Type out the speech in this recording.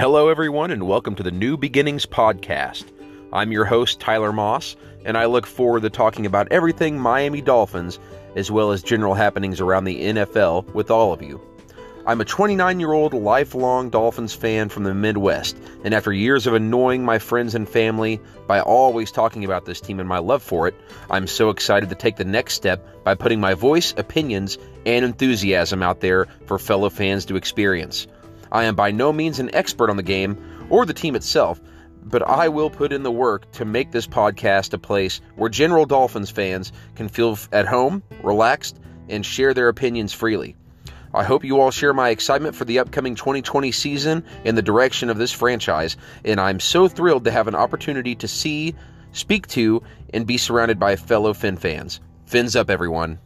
Hello, everyone, and welcome to the New Beginnings Podcast. I'm your host, Tyler Moss, and I look forward to talking about everything Miami Dolphins, as well as general happenings around the NFL, with all of you. I'm a 29 year old lifelong Dolphins fan from the Midwest, and after years of annoying my friends and family by always talking about this team and my love for it, I'm so excited to take the next step by putting my voice, opinions, and enthusiasm out there for fellow fans to experience. I am by no means an expert on the game or the team itself, but I will put in the work to make this podcast a place where general Dolphins fans can feel at home, relaxed, and share their opinions freely. I hope you all share my excitement for the upcoming 2020 season and the direction of this franchise, and I'm so thrilled to have an opportunity to see, speak to, and be surrounded by fellow Fin fans. Fins up, everyone.